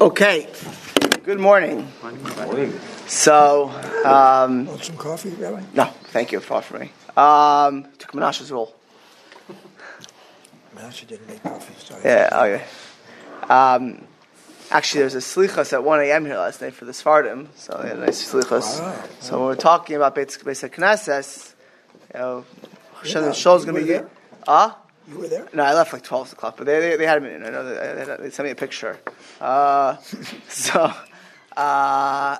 Okay. Good morning. So, um, Want some coffee, Rabbi? no, thank you for offering. Um, took Menashe's role. Menashe didn't make coffee, sorry. Yeah, oh yeah. Um, actually, there was a slichas at 1 a.m. here last night for the Sfardim, so they had a nice slichas. Wow. So when we're talking about Beis Knesses, you know, Hashem Yeah, Shul's you going to be there? Ah? You were there? No, I left like 12 o'clock, but they, they, they had in. I know they, they, sent me a picture. Uh, so, uh,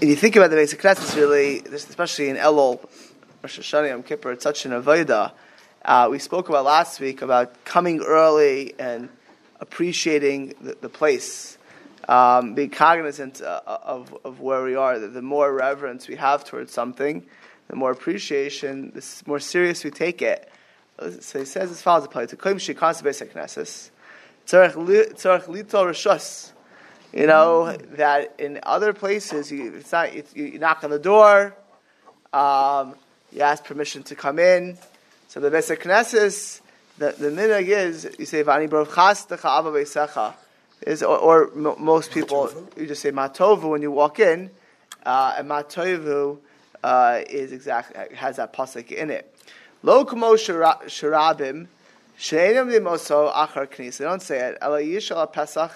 if you think about the Beis Knesset, really, especially in Elul, Rosh Hashanah, Yom Kippur, it's such an avodah. Uh, we spoke about last week about coming early and appreciating the, the place, um, being cognizant uh, of, of where we are. The, the more reverence we have towards something, the more appreciation, the more serious we take it. So he says as follows. You know that in other places, you, it's not it's, you, knock on the door, um, you ask permission to come in. So the Beis Knesses, the the minhag is you say "Vani ava beisecha," is or, or mo most people you just say "Matovu" when you walk in, uh, and "Matovu" uh, is exactly has that pasuk in it. Lo shara- sharabim she'enim limoso achar knis. They don't say it. Ela yishal pesach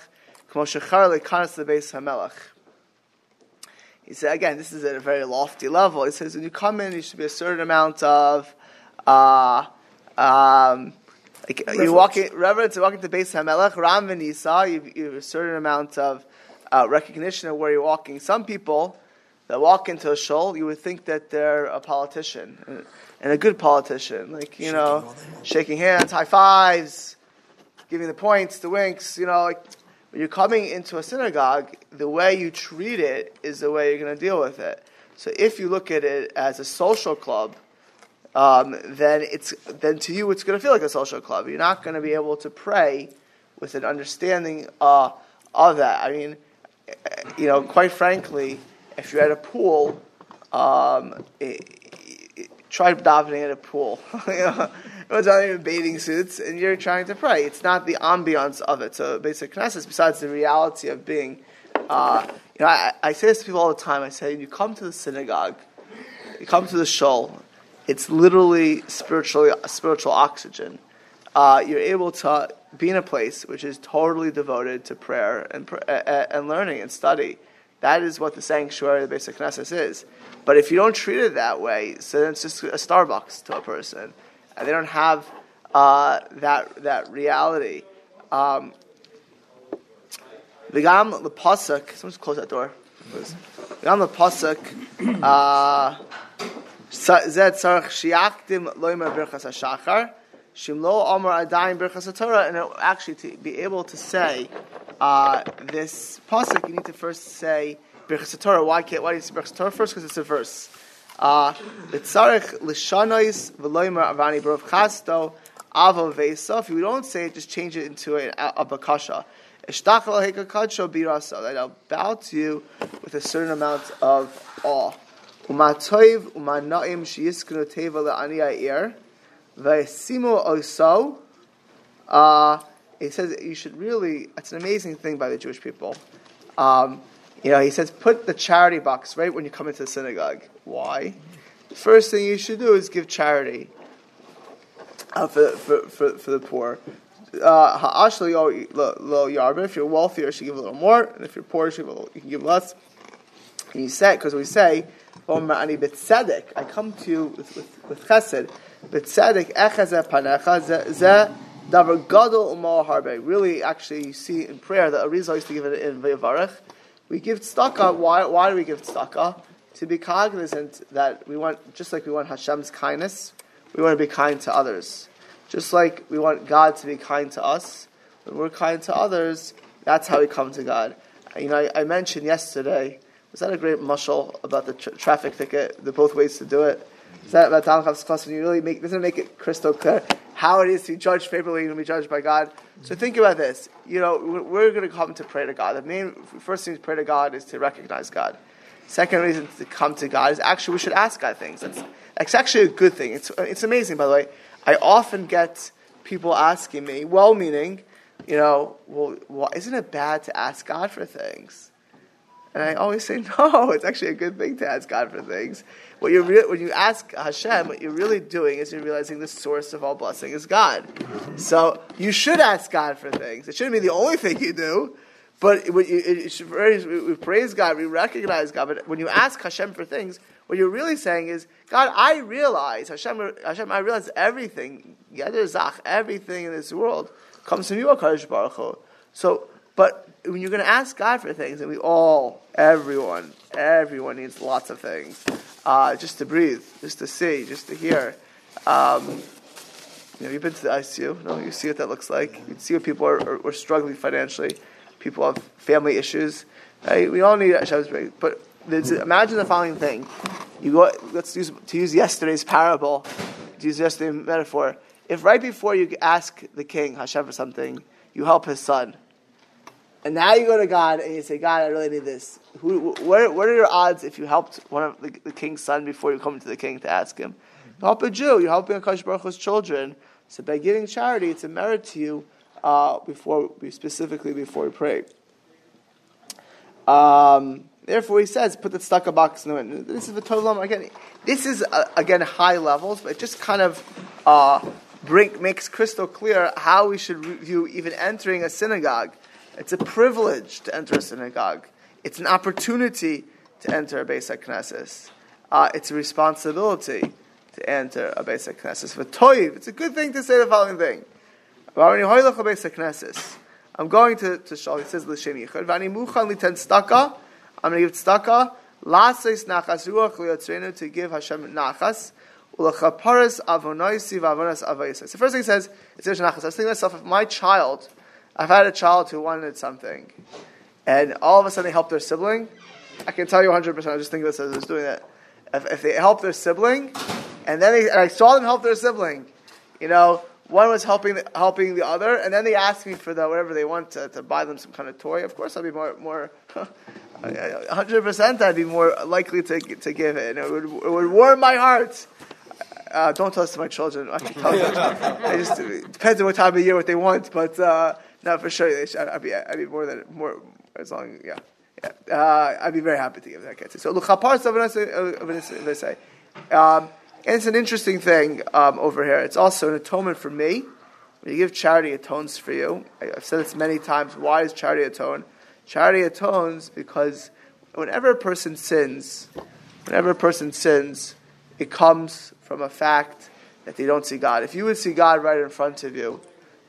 kamo shechar lekanas lebeis hamelach. He said again, this is at a very lofty level. He says when you come in, there should be a certain amount of uh, um, like you walk in, reverence, you walk into Beis Hamelech, Ram Venisa, you, you have a certain amount of uh, recognition of where you're walking. Some people that walk into a shul, you would think that they're a politician and, and a good politician, like you Shaking know, all their hands. shaking hands, high fives, giving the points, the winks. You know, like when you're coming into a synagogue, the way you treat it is the way you're going to deal with it. So if you look at it as a social club, um, then it's then to you it's going to feel like a social club. You're not going to be able to pray with an understanding uh, of that. I mean, eh, you know, quite frankly, if you're at a pool, um, eh, eh, try davening at a pool. you know, it's not even bathing suits, and you're trying to pray. It's not the ambiance of it. So Beis knesses, besides the reality of being, uh, you know, I, I say this to people all the time. I say, you come to the synagogue, you come to the shul. It's literally spiritually spiritual oxygen. Uh, you're able to be in a place which is totally devoted to prayer and and learning and study. That is what the sanctuary of the Beis Knesset is. But if you don't treat it that way, so then it's just a Starbucks to a person, and they don't have uh, that that reality. Um, the pasuk. Someone just close that door. the pasuk. Uh, Zed tzarich shiakdim loimer birchas hashachar, shimlo amar adayin birchas haTorah, and actually to be able to say uh, this pasuk, you need to first say birchas haTorah. Why can't? Why do you say birchas haTorah first? Because it's a verse. Uh, The tzarich lishanois v'loimer avani brov chasto avo veisa. If you don't say it, just change it into a, a, a bakasha. Ishtachel hekakadsho birasa. That I'll bow to you with a certain amount of awe. Umatoiv umanaim sheyiskunu teva le'ani ha'ir v'esimu oso. Uh, he says you should really. It's an amazing thing by the Jewish people. Um, you know, he says put the charity box right when you come into the synagogue. Why? The first thing you should do is give charity uh, for, for, for, for the poor. Uh. If you're wealthier, you should give a little more, and if you're poor, you, little, you can give less. And you say, because we say, I come to you with, with, with chesed. B'tzedek echazeh panecha ze- ze davar gadol umal harbe. Really, actually, you see in prayer that Arizal used to give it in Vayavarech. We give tzedakah. Why, why do we give tzedakah? To be cognizant that we want, just like we want Hashem's kindness, we want to be kind to others. Just like we want God to be kind to us, when we're kind to others, that's how we come to God. You know, I, I mentioned yesterday, was that a great mushal about the tra- traffic ticket, the both ways to do it? Is that about Talmud's class when you really make, doesn't make it crystal clear how it is to be judged favorably and be judged by God? So mm-hmm. think about this. You know, we're, going to come to pray to God. The main, first thing to pray to God is to recognize God. Second reason to come to God is actually we should ask God things. That's, that's actually a good thing. It's, it's amazing, by the way. I often get people asking me, well meaning, you know, well, well, isn't it bad to ask God for things? And I always say, no, it's actually a good thing to ask God for things. What you re- when you ask Hashem, what you're really doing is you're realizing the source of all blessing is God. So you should ask God for things. It shouldn't be the only thing you do, but it, it we praise God, we recognize God. But when you ask Hashem for things, what you're really saying is, God, I realize, Hashem, Hashem I realize everything, Zach, everything in this world comes from you, HaKadosh Baruch Hu. So, but when you're going to ask God for things, and we all, everyone, everyone needs lots of things, uh, just to breathe, just to see, just to hear. Um, you know, you've been to the ICU. No, you see what that looks like. You see what people are, are, are struggling financially. People have family issues. Right? We all need Hashem's But imagine the following thing. You go, let's use to use yesterday's parable, to use yesterday's metaphor. If right before you ask the king Hashem for something, you help his son, and now you go to God and you say, God, I really need this. Who, what, what are your odds if you helped one of the, the, king's son before you come to the king to ask him? You help a Jew. You're helping Akash Baruch Hu's children. So by giving charity, it's a merit to you uh, before specifically before we pray. Um, therefore, he says, put the tzedakah box in the window. This is the total again. This is uh, again high levels, but it just kind of uh, bring, makes crystal clear how we should view even entering a synagogue. It's a privilege to enter a synagogue. It's an opportunity to enter a Beis Knesset. Uh, it's a responsibility to enter a Beis Knesset. For Toiv, it's a good thing to say the following thing. I'm going to, to Shal. He says, L'shem yichud. V'ani muchan tzedakah. I'm going to give tzedakah. Laseis nachas ruach to give Hashem nachas. U'lechaparas avonoisi v'avonas avayis. So first thing he says, it's nachas. I was thinking to myself, if my child, I've had a child who wanted something, and all of a sudden they helped their sibling, I can tell you 100%, I just thinking this as I was doing that. If, if they helped their sibling, and then they, and I saw them help their sibling, you know, one was helping the, helping the other, and then they asked me for the whatever they want to, to buy them some kind of toy. Of course, I'd be more more. Hundred percent, I'd be more likely to to give it. It would, it would warm my heart. Uh, don't tell this to my children. I, I just it depends on what time of year, what they want, but uh, no, for sure, I'd be I'd be more than more as long yeah. yeah. Uh, I'd be very happy to give that kid. So, luchapar say. Um, and it's an interesting thing um, over here. It's also an atonement for me. When you give charity, atones for you. I've said this many times. Why does charity atone? Charity atones because whenever a person sins, whenever a person sins, it comes from a fact that they don't see God. If you would see God right in front of you,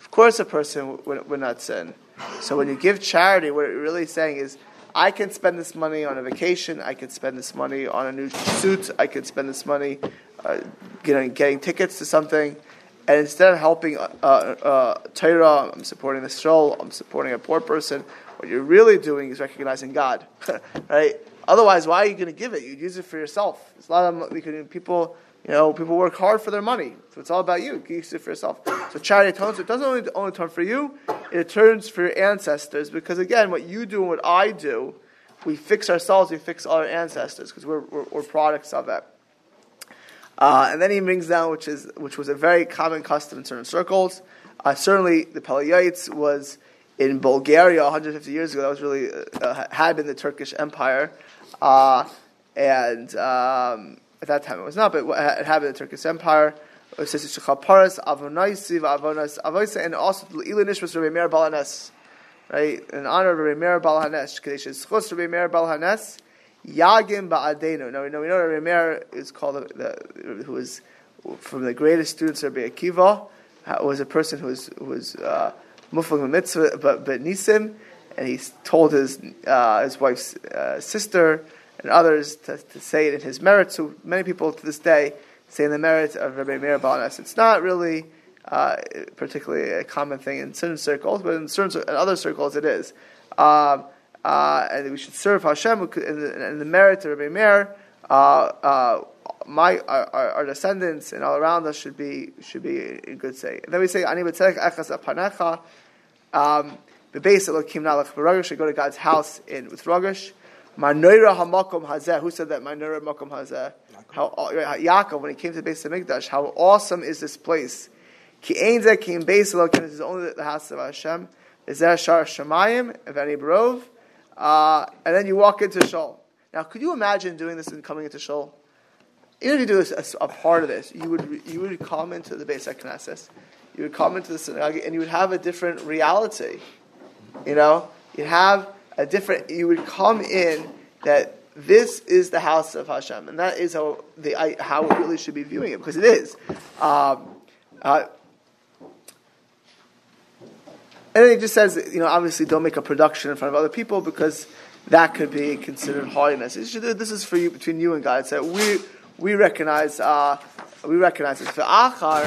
of course a person would, would not sin. So when you give charity, what you're really saying is, I can spend this money on a vacation. I can spend this money on a new suit. I can spend this money uh, getting, getting tickets to something, and instead of helping uh, uh, Torah, I'm supporting the stroll, I'm supporting a poor person. What you're really doing is recognizing God, right? Otherwise, why are you going to give it? You'd use it for yourself. There's a lot of people, you know, people work hard for their money, so it's all about you. You use it for yourself. So charity atones. It doesn't only only turn for you; it turns for your ancestors. Because again, what you do and what I do, we fix ourselves, we fix our ancestors because we're, we're, we're products of that. Uh, and then he brings down, which is which was a very common custom in certain circles. Uh, certainly, the Pele Yoetz was in Bulgaria 150 years ago. That was really uh, had been the Turkish Empire, uh, and um, at that time it was not, but it had been the Turkish Empire. And also Ilinish was Rabbi Meir Baal HaNes, right? In honor of Rabbi Meir Baal HaNes, Kadesh Chos Rabbi Meir Baal HaNes. Yagim Ba'adenu. Now we know, we know Rabbi Meir is called, the, who was from the greatest students of Rabbi Akiva, was a person who was, who was uh, Muflang Mitzvah, but, but Nisim, and he told his, uh, his wife's uh, sister and others to, to, say it in his merit. So many people to this day say in the merit of Rabbi Meir Baal HaNes. It's not really uh, particularly a common thing in certain circles, but in certain in other circles it is. Um, uh, and we should serve Hashem in the, in the merit of Rabbi Meir. Uh, uh, my our, our, descendants and all around us should be should be in good say. And then we say ani b'tzedek echas apanecha. Um, the base elokim nalach b'rogish should go to God's house in with rogish. Manoira hamakom hazeh. Who said that? Manoira hamakom hazeh. How Yaakov when he came to the base of Mikdash, how awesome is this place? Ki ein zeh ki in beis Elokim, this is only the house of Hashem. Is there Shar Shemayim, Evani Barov? Uh, and then you walk into Shul. Now, could you imagine doing this and coming into Shul? Even if you do a, a part of this, you would you would come into the Beis Knesset, you would come into the synagogue, and you would have a different reality. You know, you'd have a different. You would come in that this is the house of Hashem, and that is how the how we really should be viewing it because it is. Um, uh, and then he just says, you know, obviously don't make a production in front of other people because that could be considered haughtiness. This is for you between you and God. So we we recognize uh, we recognize this. For achar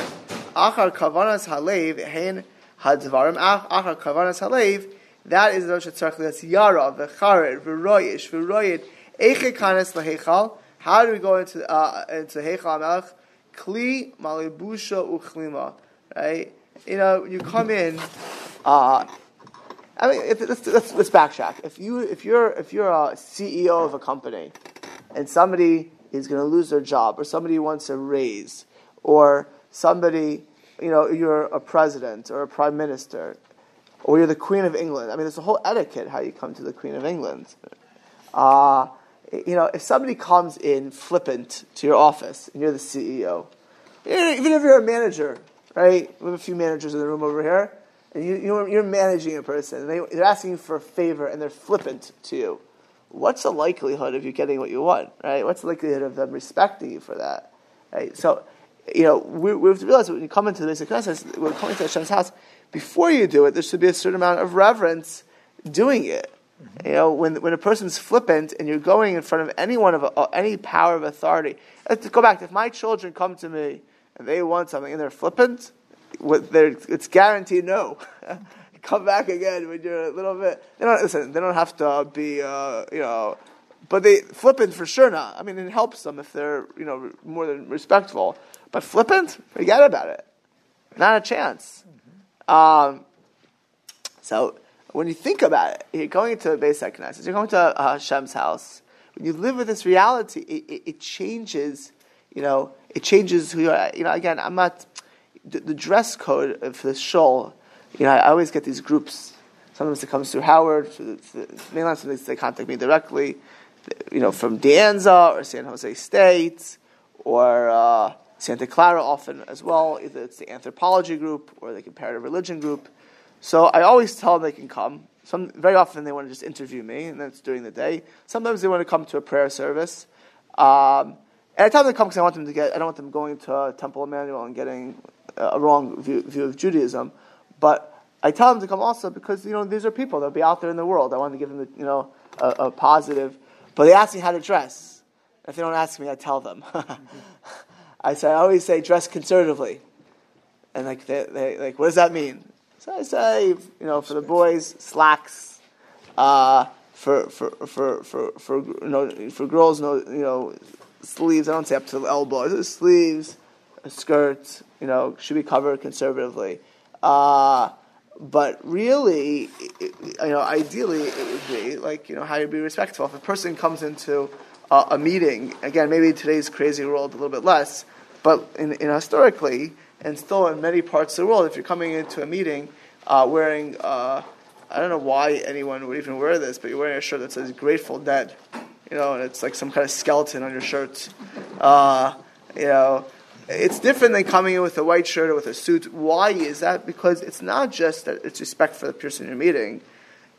achar kavanas halev hein hadvarim achar kavanas halev. That is rosh that's yara v'chared v'royish v'royed eiche kanes. How do we go into uh, into heichal melech? Kli malibusha uchlima. Right. You know, you come in. Uh, I mean, if, let's, let's, let's backtrack. If you if you're if you're a CEO of a company, and somebody is going to lose their job, or somebody wants a raise, or somebody, you know, you're a president or a prime minister, or you're the Queen of England. I mean, there's a whole etiquette how you come to the Queen of England. Uh, you know, if somebody comes in flippant to your office and you're the CEO, even if you're a manager, right? We have a few managers in the room over here and you, are managing a person, and they, they're asking you for a favor, and they're flippant to you. What's the likelihood of you getting what you want, right? What's the likelihood of them respecting you for that, right? So, you know, we, we have to realize when you come into Knesset, when coming to Hashem's house, before you do it, there should be a certain amount of reverence doing it. Mm-hmm. You know, when, when a person's flippant and you're going in front of anyone of uh, any power of authority, let's go back. If my children come to me and they want something and they're flippant, it's guaranteed no. Come back again when you're a little bit. They don't listen. They don't have to be, uh, you know, but they flippant for sure not. I mean, it helps them if they're, you know, more than respectful. But flippant, forget about it. Not a chance. Um, so when you think about it, you're going to a Beis Knesset, you're going to uh, Hashem's house. When you live with this reality, it, it, it changes. You know, it changes who you are. You know, again, I'm not the, the dress code for the shul, you know, I, always get these groups. Sometimes it comes through Howard, through the, the mainland, sometimes they contact me directly, you know, from De Anza or San Jose State or uh, Santa Clara often as well. Either it's the anthropology group or the comparative religion group. So I always tell them they can come. Some, very often they want to just interview me, and that's during the day. Sometimes they want to come to a prayer service. Um, and I tell them to come because I want them to get. I don't want them going to Temple Emmanuel and getting a wrong view, view, of Judaism, but I tell them to come also because you know these are people they'll be out there in the world. I want to give them the, you know a, a, positive, but they ask me how to dress. If they don't ask me, I tell them. I say I always say dress conservatively, and like they, they, like what does that mean? So I say you know for the boys slacks, uh, for, for for for for you know for girls no you know sleeves. I don't say up to the elbow. Sleeves, a skirt, you know, should be covered conservatively. Uh, but really, you know, ideally it would be like, you know, how you be respectful. If a person comes into a, a meeting, again, maybe today's crazy world a little bit less, but in, in historically, and still in many parts of the world, if you're coming into a meeting uh, wearing, uh, I don't know why anyone would even wear this, but you're wearing a shirt that says Grateful Dead, you know, and it's like some kind of skeleton on your shirt, uh, you know, it's different than coming in with a white shirt or with a suit. Why is that? Because it's not just that it's respect for the person you're meeting.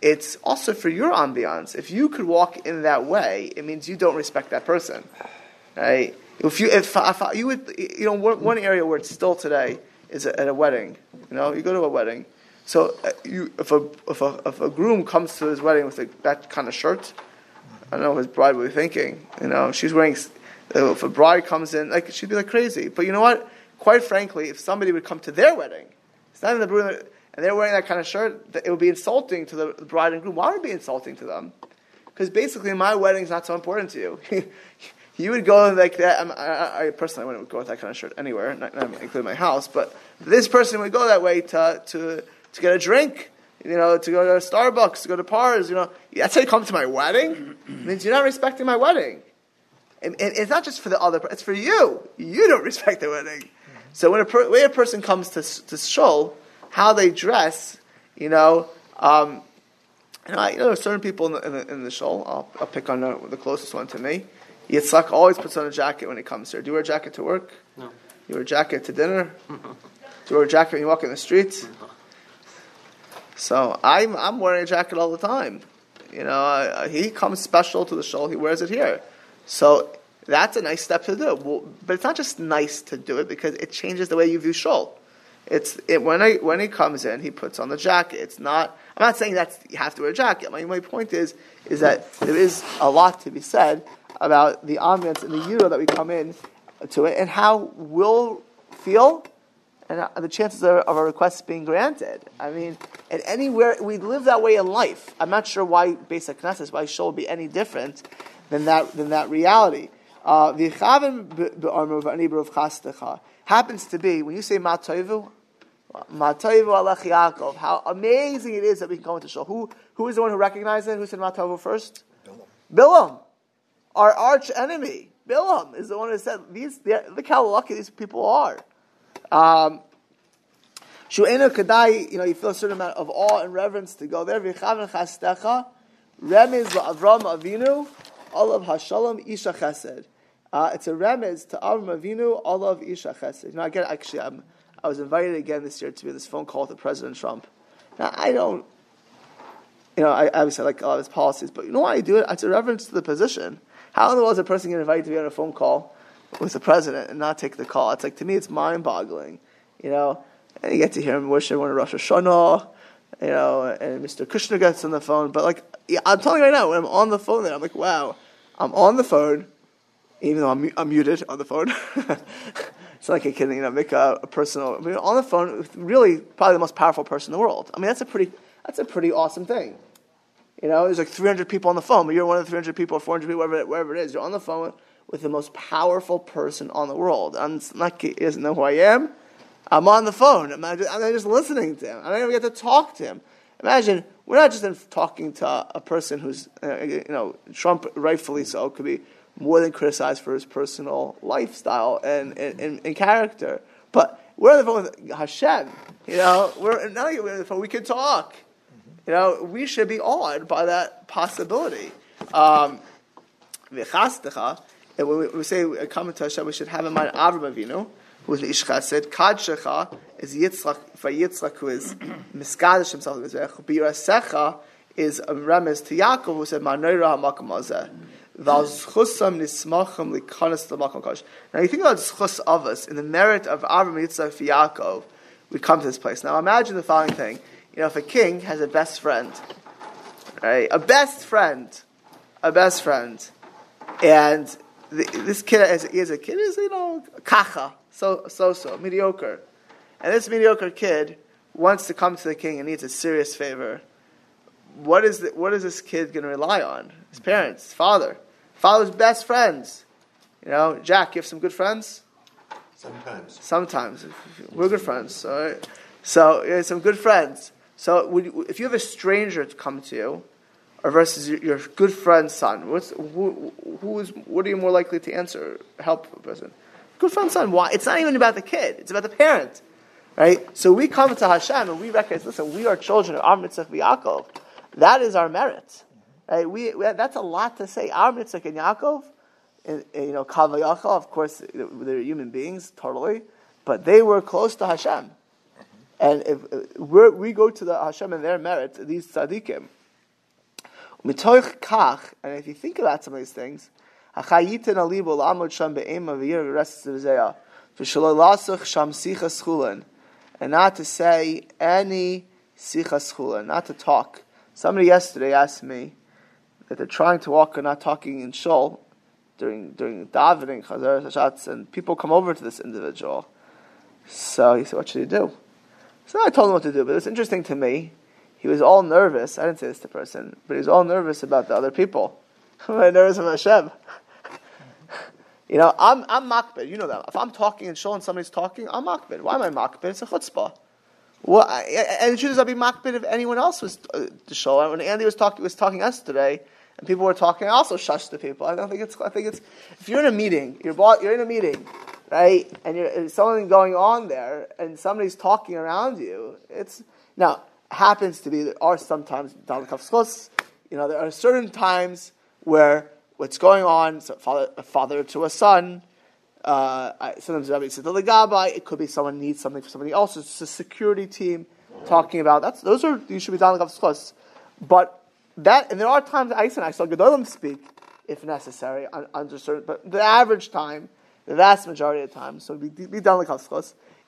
It's also for your ambiance. If you could walk in that way, it means you don't respect that person, right? If you, if, if you would, you know, one area where it's still today is at a wedding. You know, you go to a wedding. So uh, you, if a, if a, if a groom comes to his wedding with a, that kind of shirt, I don't know what his bride will be thinking. You know, she's wearing if a bride comes in, like she'd be like crazy. But you know what? Quite frankly, if somebody would come to their wedding, it's not in the and they're wearing that kind of shirt, it would be insulting to the bride and groom. Why would it be insulting to them? Because basically, my wedding's not so important to you. you would go like that. I, I, personally wouldn't go with that kind of shirt anywhere, not, not including my house. But this person would go that way to to to get a drink. You know, to go to Starbucks, to go to Pars. You know, that's how you come to my wedding. It means you're not respecting my wedding. And, and, it's not just for the other, it's for you. You don't respect the wedding. So when a per, way a person comes to to shul, how they dress, you know, um, you know, I, you know, certain people in the, in the, in the shul. I'll, I'll pick on the, the closest one to me. Yitzhak always puts on a jacket when he comes here. Do you wear a jacket to work? No. Do You wear a jacket to dinner? Do you wear a jacket when you walk in the streets? So I'm I'm wearing a jacket all the time. You know, uh, he comes special to the shul. He wears it here. So that's a nice step to do. Well, but it's not just nice to do it because it changes the way you view shul. It's it, when I when he comes in, he puts on the jacket. It's not. I'm not saying that you have to wear a jacket. My, my point is is that there is a lot to be said about the ambience and the euro that we come in to it and how we'll feel and uh, the chances of our requests being granted. I mean, at anywhere we live that way in life. I'm not sure why Beis Knesset, why shul would be any different than that than that reality. Uh, Vihavin burniber of Khastacha happens to be when you say Matoivu, Matoivu Alech Yaakov. How amazing it is that we can go into shul. Who who is the one who recognized it? Who said Matoivu first? Bilam. Bilam, our arch enemy. Bilam is the one who said these. Look how lucky these people are. Um, Shu'ena Kadai, you know, you feel a certain amount of awe and reverence to go there. V'chaven chastecha, remiz la'avram avinu, olav hashalom isha chesed. Uh, it's a remiz to Avram Avinu, olav isha chesed. Know, again, actually, I'm, I was invited again this year to be on this phone call with President Trump. Now, I don't, you know, I obviously like a lot of his policies, but you know why I do it? It's a reverence to the position. How in the world is a person get invited to be on a phone call with the president and not take the call. It's like to me, it's mind-boggling. You know, and you get to hear him wish everyone a Rosh Hashanah. You know, and Mr. Kushner gets on the phone. But like, yeah, I'm telling you right now, when I'm on the phone, there, I'm like, wow, I'm on the phone, even though I'm, I'm muted on the phone. it's like a kid, you know, make a, a personal. I mean, on the phone, with really probably the most powerful person in the world. I mean, that's a pretty, that's a pretty awesome thing. You know, there's like 300 people on the phone, but you're one of the 300 people or 400 people, wherever it is. You're on the phone with, the most powerful person on the world. And not, he doesn't know who I am. I'm on the phone. I'm just, I'm just listening to him. I don't even get to talk to him. Imagine we're not just talking to a person who's, uh, you know, Trump rightfully so could be more than criticized for his personal lifestyle and, and, and, and character, but we're on the phone with Hashem. You know, we're not we're on the phone. We can talk. You know, we should be awed by that possibility. Um, and when we, we say coming to Hashem, we should have in mind Avram Avinu, who is the Ish Chesed. Kadshecha is Yitzchak, for Yitzchak, who is Miskadish himself. Birasecha is a remez to Yaakov, who said, Manoira HaMakam Now you think about the schus of us in the merit of Avram Yitzchak Yaakov, we come to this place. Now imagine the following thing: you know, if a king has a best friend, right, a best friend, a best friend, and the, this kid is, is a kid is you know kacha, so so so mediocre, and this mediocre kid wants to come to the king and needs a serious favor. What is the, what is this kid going to rely on? His parents, his father, father's best friends. You know, Jack, you have some good friends. Sometimes. Sometimes we're good friends. Right? So you some good friends. So would, if you have a stranger to come to you, or versus your, your good friend's son, what's, who, who is, what are you more likely to answer? Help a person. Good friend's son. Why? It's not even about the kid. It's about the parent. Right? So we come to Hashem and we recognize, listen, we are children of our mitzvah Yaakov. That is our merit. Right? We, that's a lot to say. Our mitzvah and Yaakov, and, and, you know, Kavayachal, of course, they're human beings, totally, but they were close to Hashem. Mm-hmm. And if, we go to the Hashem and their merit, these tzaddikim, Mitoich kach, and if you think about some of these things, Hachayitin alibo lamod sham be'ema v'yir v'restes v'zeya, v'shaloi lasach sham sicha schulin, and not to say any sicha schulin, not to talk. Somebody yesterday asked me that they're trying to walk and not talking in shul during during davening, chazar hashatz, and people come over to this individual. So he said, "What should he do?" So I told him what to do, but it's interesting to me he was all nervous. I didn't say this to the person, but he was all nervous about the other people. I'm nervous about Hashem. you know, I'm I'm makbid. You know that. If I'm talking in shul and somebody's talking, I'm makbid. Why am I makbid? It's a chutzpah. Well, I, and should I'd be makbid if anyone else was uh, to show? When Andy was talking was talking yesterday, and people were talking, I also shush the people. I don't think it's. I think it's. If you're in a meeting, you're you're in a meeting right? And there's something going on there, and somebody's talking around you. It's now happens to be there are sometimes dalakavskos. you know there are certain times where what's going on, so father, a father to a son. Uh, sometimes Rabbi says the Gabbai, it could be someone needs something for somebody else. It's a security team talking about that's those are you should be like But that and there are times I and I saw Gedolim speak if necessary under certain, but the average time, the vast majority of time, so be, be done like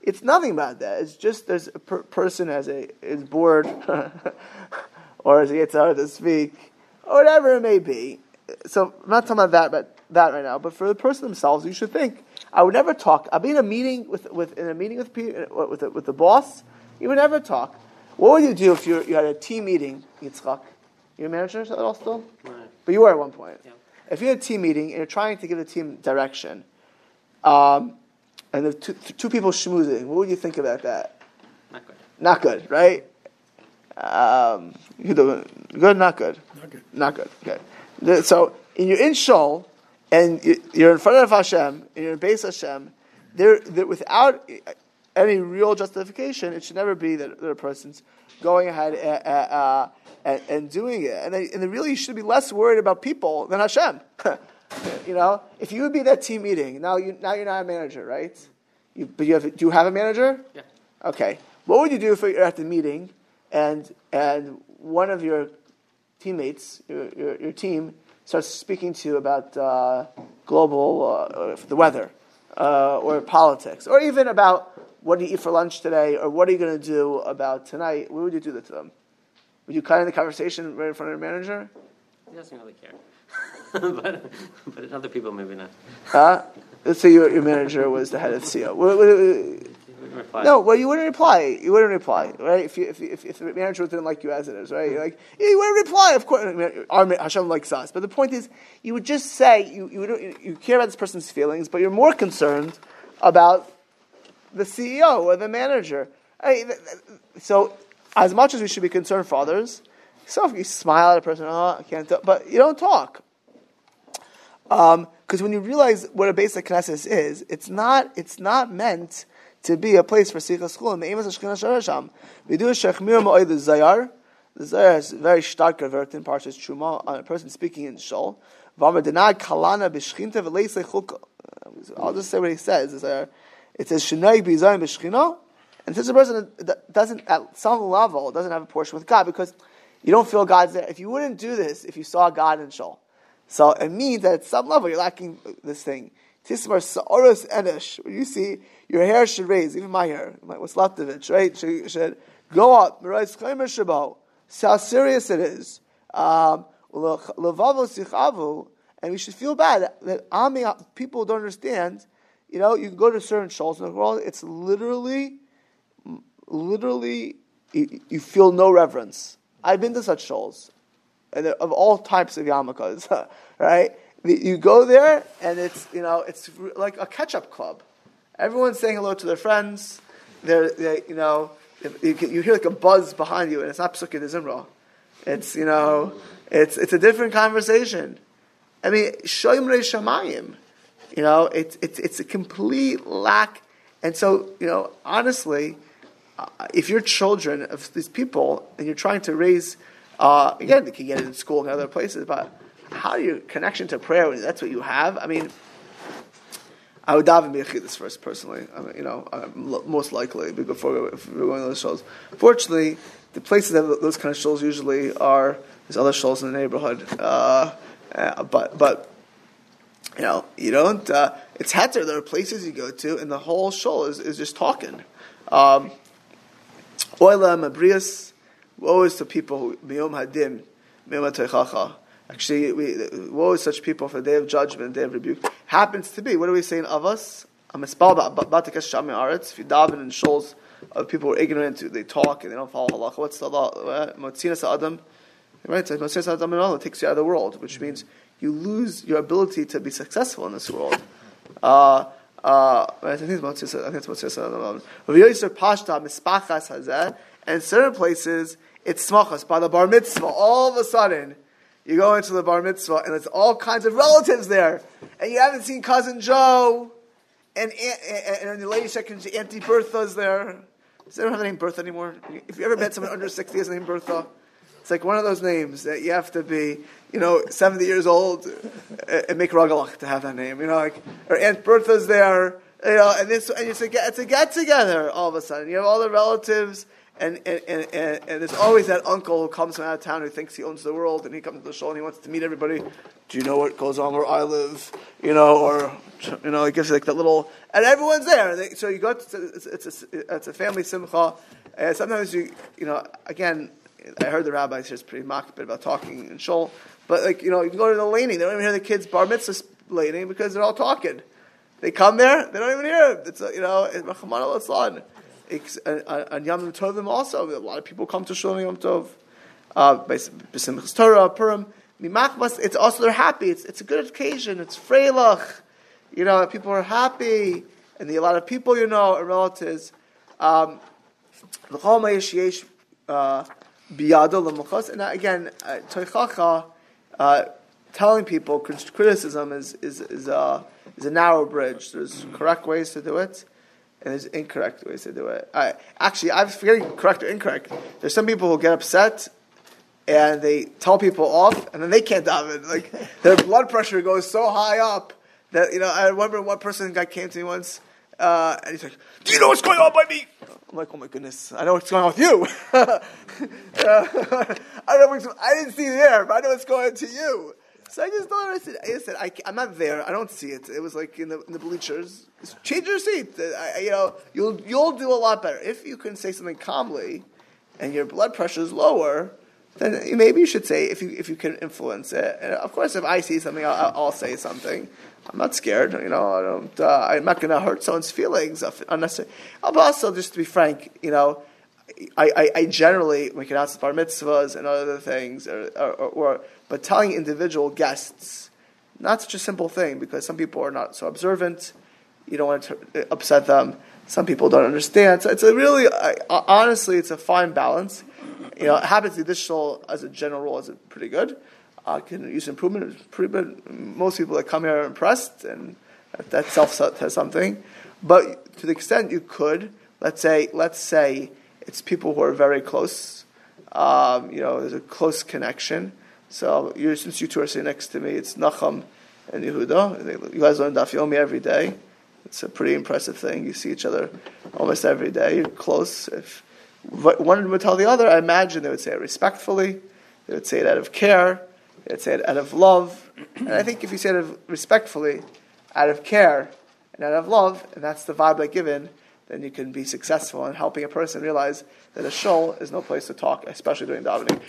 it's nothing about that. It's just there's a per- person as a is bored, or as he gets out to speak, or whatever it may be. So I'm not talking about that, but that right now. But for the person themselves, you should think. I would never talk. I'll be in a meeting with, with in a meeting with with the, with the boss. You would never talk. What would you do if you you had a team meeting, Yitzchak? You're a manager at all still, right. but you were at one point. Yeah. If you had a team meeting and you're trying to give the team direction, um, and the two, two people schmoozing, what would you think about that? Not good. Not good, right? Um, good, not good. Not good. Not good. Okay. So you're in Shul, and you're in front of Hashem, and you're in base Hashem. There, without any real justification, it should never be that, that a person's going ahead uh, uh, and, and, doing it. And, they, and they really should be less worried about people than Hashem. You know, if you would be at that team meeting, now you now you're not a manager, right? You, but you have do you have a manager? Yeah. Okay. What would you do if you're at the meeting and and one of your teammates, your, your, your team, starts speaking to you about uh, global uh, the weather uh, or politics, or even about what do you eat for lunch today, or what are you going to do about tonight? What would you do that to them? Would you cut in the conversation right in front of your manager? He doesn't really care. but, but other people maybe not. Huh? Let's say your, your manager was the head of CEO. no, well, you wouldn't reply. You wouldn't reply, right? If, you, if, if, if the manager didn't like you as it is, right? You're like, yeah, you wouldn't reply. Of course, our, Hashem likes us. But the point is, you would just say you, you, you care about this person's feelings, but you're more concerned about the CEO or the manager. so, as much as we should be concerned for others, so if you smile at a person, oh, I can't, but you don't talk. Because um, when you realize what a Beis knesset is, it's not, it's not meant to be a place for sikha school. We do a shechmir ma'oid the Zohar. The Zohar is very stark convert in Parshas Truma on a person speaking in shul. I'll just say what he says. It says shenai b'zayim b'shchina, and since a person doesn't at some level doesn't have a portion with God because you don't feel God's there. If you wouldn't do this, if you saw God in shul, so it means that at some level you're lacking this thing. Tismar sa'oros enish. When you see your hair should raise, even my hair, what's left of it, right? Should, should go up. See how serious it is. Um, and we should feel bad that, that people don't understand. You know, you can go to certain shuls in the world, it's literally, literally, you, you feel no reverence. I've been to such shuls and of all types of yarmulkes, right? You go there, and it's you know it's like a catch-up club. Everyone's saying hello to their friends. They're, they, you know you, you, hear like a buzz behind you, and it's not psukkah zimra. It's you know it's it's a different conversation. I mean, shoyim shamayim. You know, it's it's it's a complete lack. And so, you know, honestly, uh, if you're children of these people and you're trying to raise uh, again, you can get it in school and other places, but how your connection to prayer that's what you have? I mean, I would daven this first personally. I mean, you know, most likely before if we're going to those shows. Fortunately, the places that those kind of shows usually are there's other shows in the neighborhood. Uh, uh, but but you know, you don't. Uh, it's heter. There are places you go to, and the whole show is, is just talking. Um, Oila Mabrias Woe is to people who miyom hadim, miyom Actually, we, woe is such people for the day of judgment, day of rebuke. Happens to be. What are we saying of us? I'm a spell about batikas shami aretz. If you daven in shoals of people who are ignorant, they talk and they don't follow halacha. What's the law? Motzinas adam. Right, so and takes you out of the world, which means you lose your ability to be successful in this world. Uh, uh, I think it's Motzinas. I think it's Motzinas adam. Rav Yosef Pashta mispachas hazeh. And certain places, it's smachas. By the bar mitzvah, all of a sudden, you go into the bar mitzvah, and there's all kinds of relatives there. And you haven't seen cousin Joe and, and, and the lady second, Auntie Bertha's there. Does anyone have the name Bertha anymore? If you ever met someone under 60 has the name Bertha, it's like one of those names that you have to be, you know, 70 years old and make ragalach to have that name. You know, like, or Aunt Bertha's there, you know, and, this, and it's, a, it's a get together all of a sudden. You have all the relatives, and, and, and, and, there's always that uncle who comes from out of town who thinks he owns the world, and he comes to the show and he wants to meet everybody. Do you know what goes on where I live? You know, or, you know, he gives like that little, and everyone's there. They, so you go, it's, it's, a, it's a family simcha. And sometimes you, you know, again, I heard the rabbis just pretty mock bit about talking in shul, but like you know, you can go to the laning. They don't even hear the kids bar mitzvah laning because they're all talking. They come there, they don't even hear it. It's you know, and Yom Tovim also. A lot of people come to shul Yom Tov. Uh, B'Simchas Torah, Purim. Mimachmas. It's also they're happy. It's it's a good occasion. It's freilach. You know, people are happy, and the, a lot of people you know are relatives. Um, biyado l'muchos. And again, uh, toichacha, uh, telling people criticism is is is a is a narrow bridge. There's correct ways to do it, and there's incorrect ways to do it. I, actually, I'm forgetting correct or incorrect. There's some people who get upset and they tell people off, and then they can't daven. Like their blood pressure goes so high up that you know. I remember one person guy came to me once, uh, and he's like, "Do you know what's going on by me?" I'm like, oh my goodness, I know what's going on with you. uh, I don't know I didn't see there, but I know what's going on to you. So I just thought, I said, I said I, am not there. I don't see it. It was like in the, in the bleachers. Change your seat. I, you know, you'll, you'll do a lot better. If you can say something calmly and your blood pressure is lower, then maybe you should say if you, if you can influence it. And of course, if I see something, I'll, I'll say something. I'm not scared. You know, I. Uh, I'm not going to hurt someone's feelings unnecessarily. But also, just to be frank, you know, I, I, I generally we can ask bar mitzvahs and other things, or, or, or, but telling individual guests not such a simple thing because some people are not so observant. You don't want to upset them. Some people don't understand. So it's a really, I, honestly, it's a fine balance. You know, to this shul as a general rule is pretty good uh, can use improvement. It's pretty good. Most people that come here are impressed, and that self says something. But to the extent you could, let's say, let's say it's people who are very close. Um, you know, there's a close connection. So since you two are sitting next to me, it's Nachum and Yehuda. You guys learn Daf Yomi every day. It's a pretty impressive thing. You see each other almost every day. You're close. If one would tell the other, I imagine they would say it respectfully. They would say it out of care they would say it out of love. And I think if you say it respectfully, out of care, and out of love, and that's the vibe they're given, then you can be successful in helping a person realize that a shul is no place to talk, especially during davening.